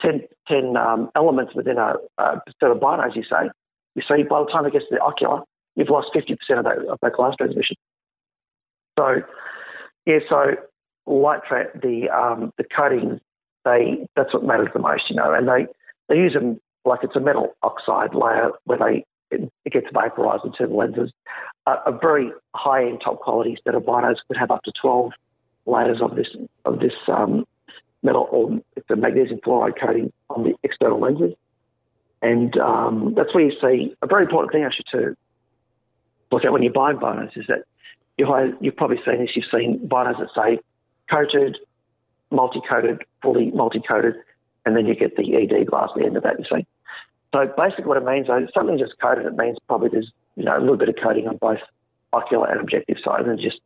10, 10 um, elements within a, a set of binos, you say, you see by the time it gets to the ocular, you've lost fifty percent of that of that glass transmission. So, yeah, so light tra- the um, the coatings they that's what matters the most, you know, and they they use them like it's a metal oxide layer where they it, it gets vaporized into the lenses. Uh, a very high end, top quality set of binos could have up to 12 layers of this of this um, metal or it's a magnesium fluoride coating on the external lenses. And um, that's where you see a very important thing actually to look at when you're buying binos is that you you've probably seen this. You've seen binos that say coated, multi-coated, fully multi-coated, and then you get the ED glass at the end of that. You see. So basically, what it means is something just coated. It means probably there's you know a little bit of coating on both ocular and objective side, and just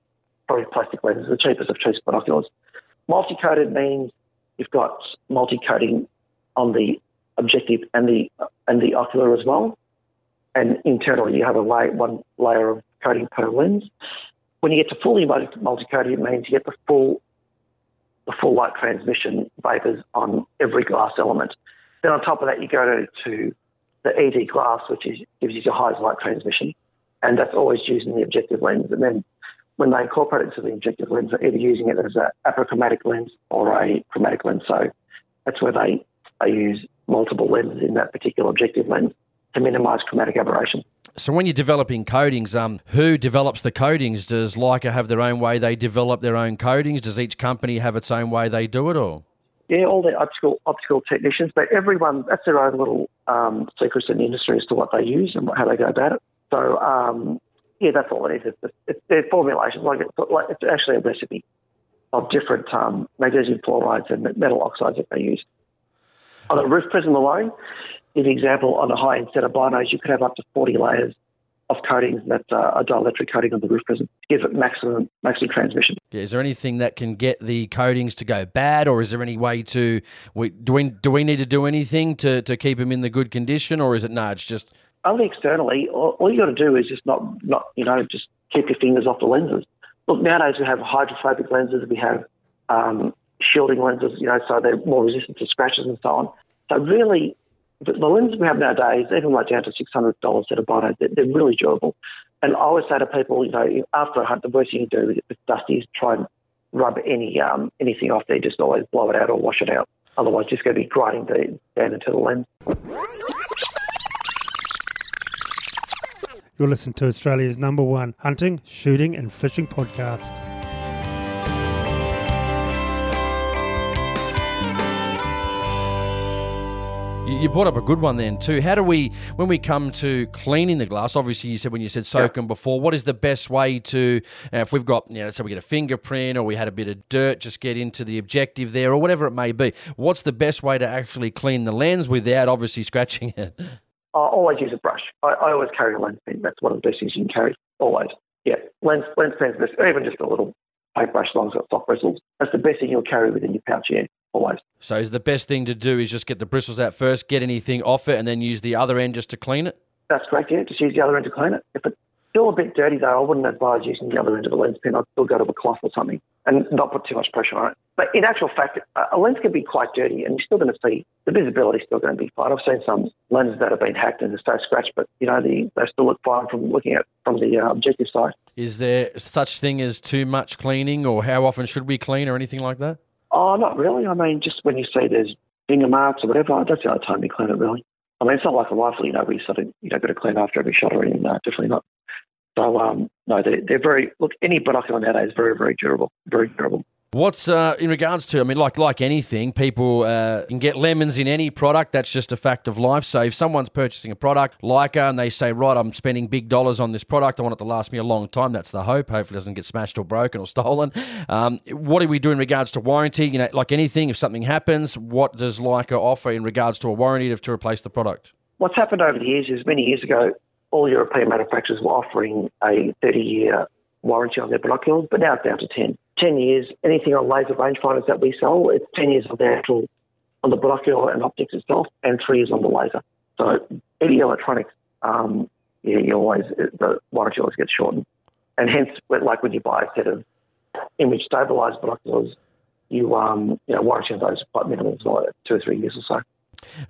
probably plastic lenses, the cheapest of cheap binoculars. Multi-coated means you've got multi-coating on the objective and the and the ocular as well, and internally you have a layer, one layer of coating per lens. When you get to fully multi-coated, it means you get the full the full light transmission vapors on every glass element. Then on top of that, you go to, to the ED glass, which is, gives you your highest light transmission, and that's always using the objective lens. And then when they incorporate it into the objective lens, they're either using it as an apochromatic lens or a chromatic lens. So that's where they, they use multiple lenses in that particular objective lens to minimise chromatic aberration. So when you're developing coatings, um, who develops the coatings? Does Leica have their own way they develop their own coatings? Does each company have its own way they do it, or? Yeah, all the optical optical technicians, but everyone that's their own little um, secrets in the industry as to what they use and how they go about it. So um, yeah, that's all it is. It's, it's their formulations, like it's, like it's actually a recipe of different um, magnesium fluorides and metal oxides that they use. On a roof prism alone, an example, on a high-end set of binos, you could have up to 40 layers of coatings that uh, a dielectric coating on the roof prism to give it maximum maximum transmission. Yeah, is there anything that can get the coatings to go bad, or is there any way to we, do we do we need to do anything to, to keep them in the good condition, or is it no? It's just only externally. All, all you got to do is just not not you know just keep your fingers off the lenses. Look, nowadays we have hydrophobic lenses, we have um, shielding lenses, you know, so they're more resistant to scratches and so on. So really, the, the lenses we have nowadays, even like down to six hundred dollars set of binos, they're, they're, really durable. And I always say to people, you know, after a hunt, the worst thing you can do with dusty is try and rub any um, anything off there. Just always blow it out or wash it out. Otherwise, just going to be grinding the, down into the lens. You're listening to Australia's number one hunting, shooting, and fishing podcast. You brought up a good one then too. How do we, when we come to cleaning the glass? Obviously, you said when you said soak them before. What is the best way to, uh, if we've got, you know, so we get a fingerprint or we had a bit of dirt, just get into the objective there or whatever it may be. What's the best way to actually clean the lens without obviously scratching it? I always use a brush. I, I always carry a lens pen. That's one of the best things you can carry. Always. Yeah. Lens lens pen's best. Even just a little paintbrush as long as it's got soft bristles. That's the best thing you'll carry within your pouch, yeah. Always. So is the best thing to do is just get the bristles out first, get anything off it, and then use the other end just to clean it? That's correct, yeah. Just use the other end to clean it. If it's still a bit dirty though, I wouldn't advise using the other end of the lens pen. I'd still go to a cloth or something and not put too much pressure on it. But in actual fact, a lens can be quite dirty and you're still going to see the visibility still going to be fine. I've seen some lenses that have been hacked and they're no scratch, but you know the, they still look fine from looking at from the uh, objective side. Is there such thing as too much cleaning, or how often should we clean, or anything like that? Oh, not really. I mean, just when you see there's finger marks or whatever, that's the only time you clean it, really. I mean, it's not like a rifle, you know, where you sort of you know got to clean after every shot or anything. No, definitely not. So um, no, they're, they're very look. Any binocular nowadays is very very durable, very durable. What's uh, in regards to? I mean, like like anything, people uh, can get lemons in any product. That's just a fact of life. So if someone's purchasing a product, Leica, and they say, right, I'm spending big dollars on this product, I want it to last me a long time. That's the hope. Hopefully, it doesn't get smashed or broken or stolen. Um, what do we do in regards to warranty? You know, like anything, if something happens, what does Leica offer in regards to a warranty to, to replace the product? What's happened over the years is many years ago, all European manufacturers were offering a 30 year warranty on their binoculars, but now it's down to 10. 10 years, anything on laser rangefinders that we sell, it's 10 years on the actual, on the binocular and optics itself, and three years on the laser. So any electronics, um, yeah, you always, the warranty always gets shortened. And hence, like when you buy a set of image stabilized binoculars, you, um, you know, warranty on those quite minimal, like two or three years or so.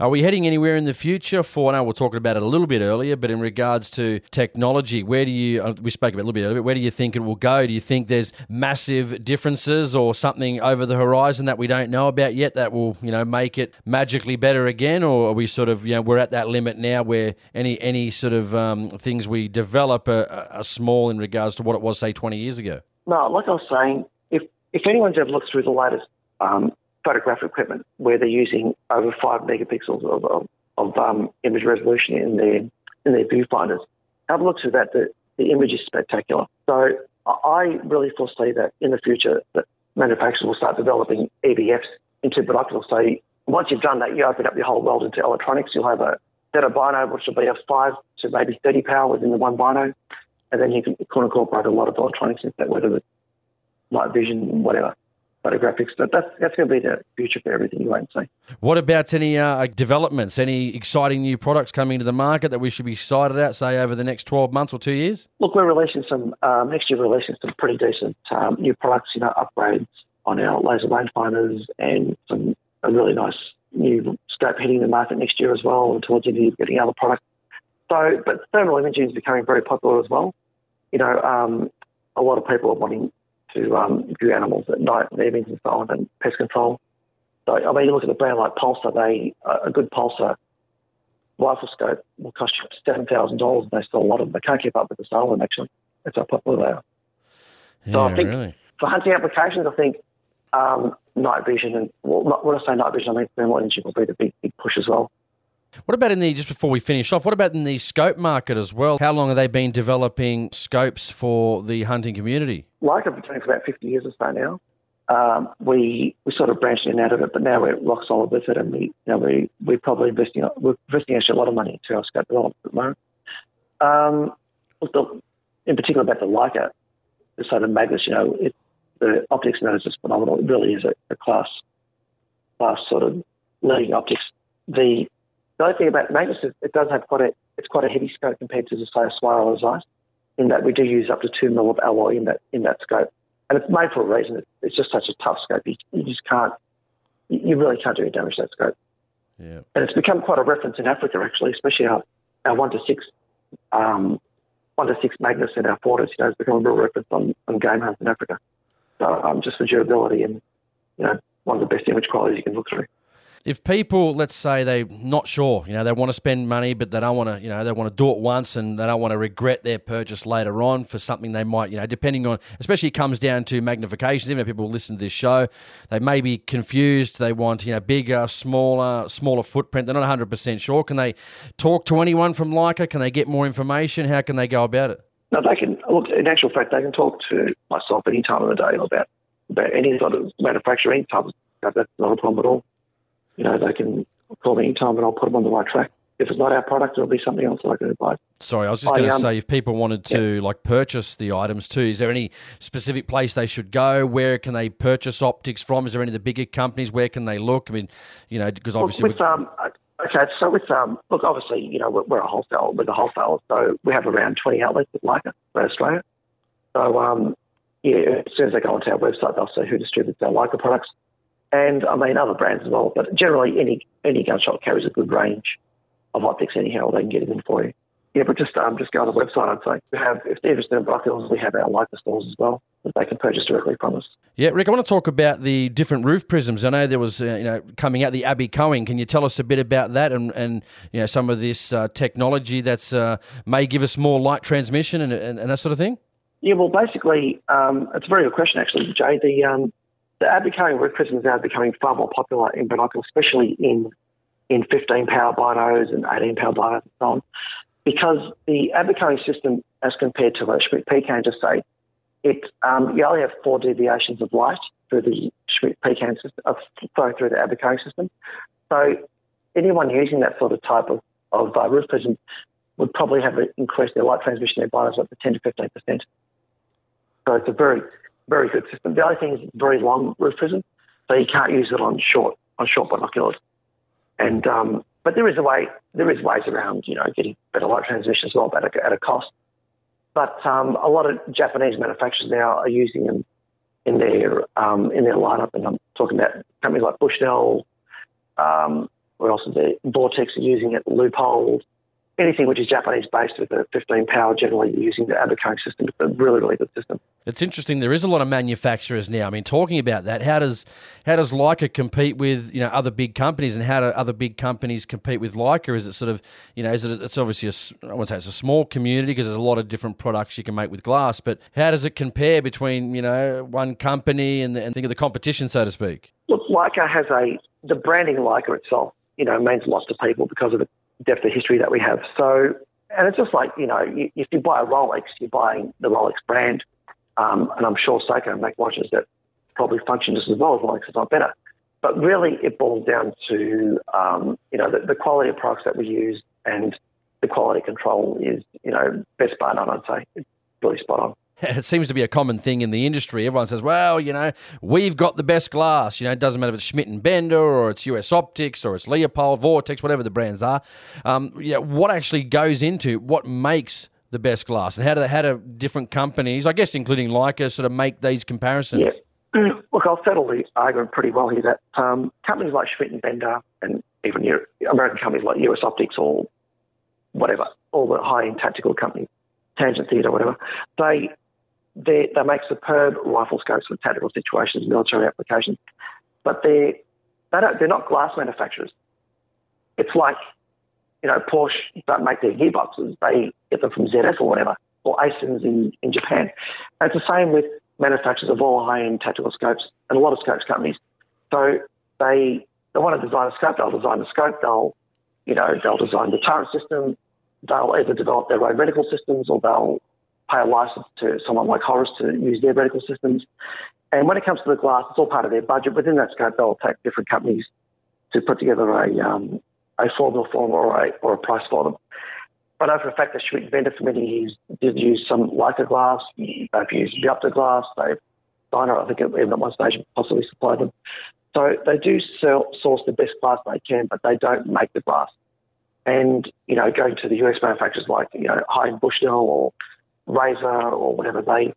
Are we heading anywhere in the future for, now we're talking about it a little bit earlier, but in regards to technology, where do you, uh, we spoke about a little bit earlier, where do you think it will go? Do you think there's massive differences or something over the horizon that we don't know about yet that will, you know, make it magically better again? Or are we sort of, you know, we're at that limit now where any, any sort of um, things we develop are, are small in regards to what it was, say, 20 years ago? No, like I was saying, if, if anyone's ever looked through the latest um, photographic equipment where they're using over five megapixels of, of, of um, image resolution in their in their viewfinders. Have a look through that. The, the image is spectacular. So I really foresee that in the future that manufacturers will start developing EVFs into binoculars. So once you've done that, you open up your whole world into electronics. You'll have a of bino, which will be a five to maybe 30 power within the one bino. And then you can, incorporate a lot of electronics into that, whether it's night vision, whatever photographics. But that's that's going to be the future for everything you won't see. What about any uh, developments? Any exciting new products coming to the market that we should be excited at, say over the next twelve months or two years? Look, we're releasing some um, next year. We're releasing some pretty decent um, new products. You know, upgrades on our laser rangefinders and some a really nice new scope hitting the market next year as well. And towards the end of getting other products. So, but thermal imaging is becoming very popular as well. You know, um, a lot of people are wanting to um, view animals at night, evenings and so on, and pest control. So, I mean, you look at a brand like Pulsar, they, a good Pulsar rifle scope will cost you $7,000 and they sell a lot of them. They can't keep up with the sale of them, actually. That's how popular they are. Yeah, so I think really. for hunting applications, I think um, night vision and, well, not, when I say night vision, I mean thermal imaging will be the big, big push as well. What about in the just before we finish off? What about in the scope market as well? How long have they been developing scopes for the hunting community? Like I've been doing for about 50 years or so now. Um, we we sort of branched in out of it, but now we're rock solid with it, and we you know, we we're probably investing we're investing actually a lot of money into our scope development at the moment. Um, in particular about the Leica, the sort of Magnus, you know, it, the optics in that is just phenomenal. It really is a, a class class sort of leading optics. The the only thing about Magnus is it does have quite a it's quite a heavy scope compared to the say a Swaro or Zeiss, in that we do use up to two mil of alloy in that in that scope, and it's made for a reason. It's, just such a tough scope. You, you just can't you really can't do any damage to that scope. Yeah. And it's become quite a reference in Africa actually, especially our our one to six um, one to six Magnus and our Fortis. You know, it's become a real reference on, on game hunts in Africa. So um, just for durability and you know one of the best image qualities you can look through if people, let's say they're not sure, you know, they want to spend money, but they don't want to, you know, they want to do it once and they don't want to regret their purchase later on for something they might, you know, depending on, especially it comes down to magnifications. Even if people listen to this show, they may be confused. They want, you know, bigger, smaller, smaller footprint. They're not 100% sure. Can they talk to anyone from Leica? Can they get more information? How can they go about it? No, they can, look, in actual fact, they can talk to myself any time of the day about, about any sort of manufacturer, any type of, that's not a problem at all you know, they can call me anytime and I'll put them on the right track. If it's not our product, it'll be something else that I can advise. Sorry, I was just going to um, say, if people wanted to yeah. like purchase the items too, is there any specific place they should go? Where can they purchase optics from? Is there any of the bigger companies? Where can they look? I mean, you know, because obviously with, um, okay, so with um, look, obviously, you know, we're, we're a wholesale, we're the wholesaler, so we have around twenty outlets with Leica for Australia. So um, yeah, as soon as they go onto our website, they'll see who distributes our Leica products and I mean other brands as well. But generally, any any gun shop carries a good range of optics anyhow. They can get them in for you. Yeah, but just um, just go on the website. I'd say we have if they're interested in binoculars, we have our Leica stores as well that they can purchase directly from us. Yeah, Rick, I want to talk about the different roof prisms. I know there was uh, you know coming out the Abbe-König. Can you tell us a bit about that and and you know some of this uh, technology that's uh, may give us more light transmission and, and, and, that sort of thing? Yeah, well, basically, um, it's a very good question actually, Jay. The um, the Abbe-König roof is now becoming far more popular in binoculars, especially in in 15 power binos and 18 power binos and so on, because the Abbe-König system, as compared to a Schmidt-Pechan, just say, it um, you only have four deviations of light through the Schmidt system, uh, through the Abbe-König system. So anyone using that sort of type of, of uh, roof prism would probably have increased their light transmission in their binos up to 10 to 15 percent. So it's a very very good system. The only thing is very long roof prism, so you can't use it on short on short binoculars. And um, but there is a way there is ways around you know getting better light transmission as well, but at a, at a cost. But um, a lot of Japanese manufacturers now are using them in their um, in their lineup, and I'm talking about companies like Bushnell, um, Where else is? Vortex are using it. Leupold, anything which is Japanese based with a 15 power, generally using the Abbe-König system. It's a really, really good system. It's interesting. There is a lot of manufacturers now. I mean, talking about that, how does how does Leica compete with you know other big companies, and how do other big companies compete with Leica? Is it sort of you know is it it's obviously a I won't say it's a small community because there's a lot of different products you can make with glass, but how does it compare between you know one company and, and think of the competition, so to speak? Look, Leica has a the branding Leica itself, you know, means lots to people because of the depth of history that we have. So, and it's just like you know, if you buy a Rolex, you're buying the Rolex brand. Um, and I'm sure Seiko make watches that probably function just as well as Rolex, if not better. But really, it boils down to um, you know the, the, quality of products that we use and the quality control is you know best bar none. I'd say it's really spot on. It seems to be a common thing in the industry. Everyone says, "Well, you know, we've got the best glass." You know, it doesn't matter if it's Schmidt and Bender or it's US Optics or it's Leupold, Vortex, whatever the brands are. Um, what actually goes into what makes the best glass, and how do how do different companies, I guess including Leica, sort of make these comparisons? Yeah. Look, I'll settle the argument pretty well here that um, companies like Schmidt and Bender, and even American companies like US Optics or whatever, all the high-end tactical companies, Tangent Theta, whatever, they they they make superb rifle scopes for tactical situations, military applications, but they they don't they're not glass manufacturers. It's like you know, Porsche don't make their gearboxes. They get them from ZF or whatever, or Aisin in, in Japan. And it's the same with manufacturers of all high-end tactical scopes and a lot of scopes companies. So they they want to design a scope, they'll design the scope, they'll, you know, they'll design the turret system, they'll either develop their own reticle systems or they'll pay a license to someone like Horus to use their reticle systems. And when it comes to the glass, it's all part of their budget. Within that scope, they'll take different companies to put together a um, a formula for them or a, or a price for them. I know for a fact that Schmidt many years did use some Leica glass. They've used Docter glass. They've Steiner, I think, even at one stage possibly supplied them. So they do sell, source the best glass they can, but they don't make the glass. And, you know, going to the US manufacturers like, you know, Haier Bushnell or Razor or whatever, they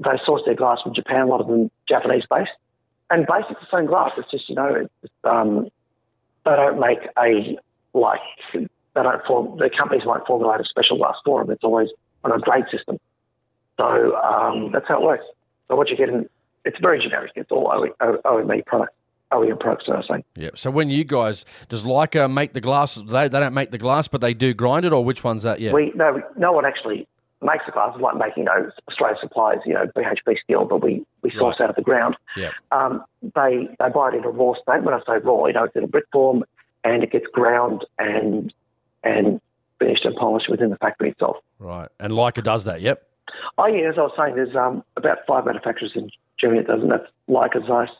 they source their glass from Japan, a lot of them Japanese based. And basically the same glass. It's just, you know, it's, um, they don't make a like they don't form the companies won't formulate a special glass for them. It's always on a grade system. So um, that's how it works. So what you get in, it's very generic. It's all OEM products. OEM products, I. Yeah. So when you guys does Leica make the glass? They, they don't make the glass, but they do grind it, or which one's that? Yeah. We no no one actually makes the glass. It's like making you know Australian supplies, you know BHP steel, but we we source right. out of the ground. Yeah. Um, they they buy it in a raw state. When I say raw, you know it's in a brick form and it gets ground and and finished and polished within the factory itself. Right. And Leica does that. Yep. Oh yeah, as I was saying, there's um, about five manufacturers in Germany that does, and that's Leica, Zeiss,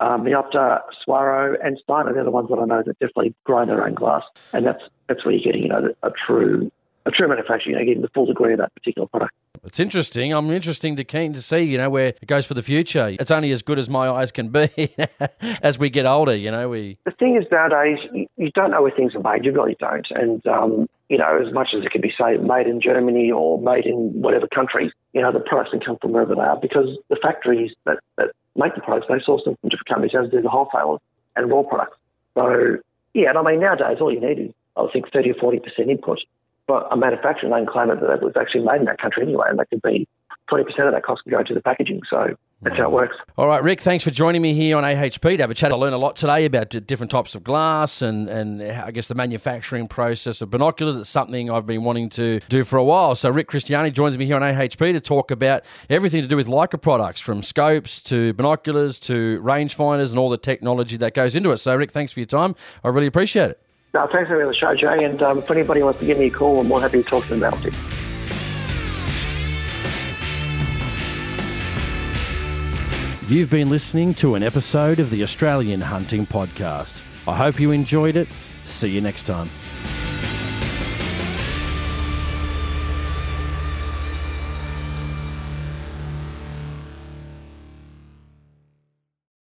um, Meopta, Swaro, and Steiner. They're the ones that I know that definitely grind their own glass, and that's that's where you're getting you know a true a true manufacturer, you know, getting the full degree of that particular product. It's interesting. I'm interesting to keen to see, you know, where it goes for the future. It's only as good as my eyes can be as we get older. You know, we. The thing is nowadays, you don't know where things are made. You really don't, and um, you know, as much as it can be say made in Germany or made in whatever country, you know, the products can come from wherever they are because the factories that, that make the products they source them from different countries, as do the wholesalers and raw products. So yeah, and I mean nowadays all you need is I think thirty or forty percent input but a manufacturer claim it that was actually made in that country anyway, and that could be 20% of that cost could go to the packaging. So that's how it works. All right, Rick, thanks for joining me here on AHP to have a chat. I learned a lot today about different types of glass and, and I guess the manufacturing process of binoculars. It's something I've been wanting to do for a while. So Rick Christiani joins me here on AHP to talk about everything to do with Leica products, from scopes to binoculars to rangefinders and all the technology that goes into it. So Rick, thanks for your time. I really appreciate it. No, thanks for having the show, Jay. And um, if anybody wants to give me a call, I'm more happy to talk to them about it. You've been listening to an episode of the Australian Hunting Podcast. I hope you enjoyed it. See you next time.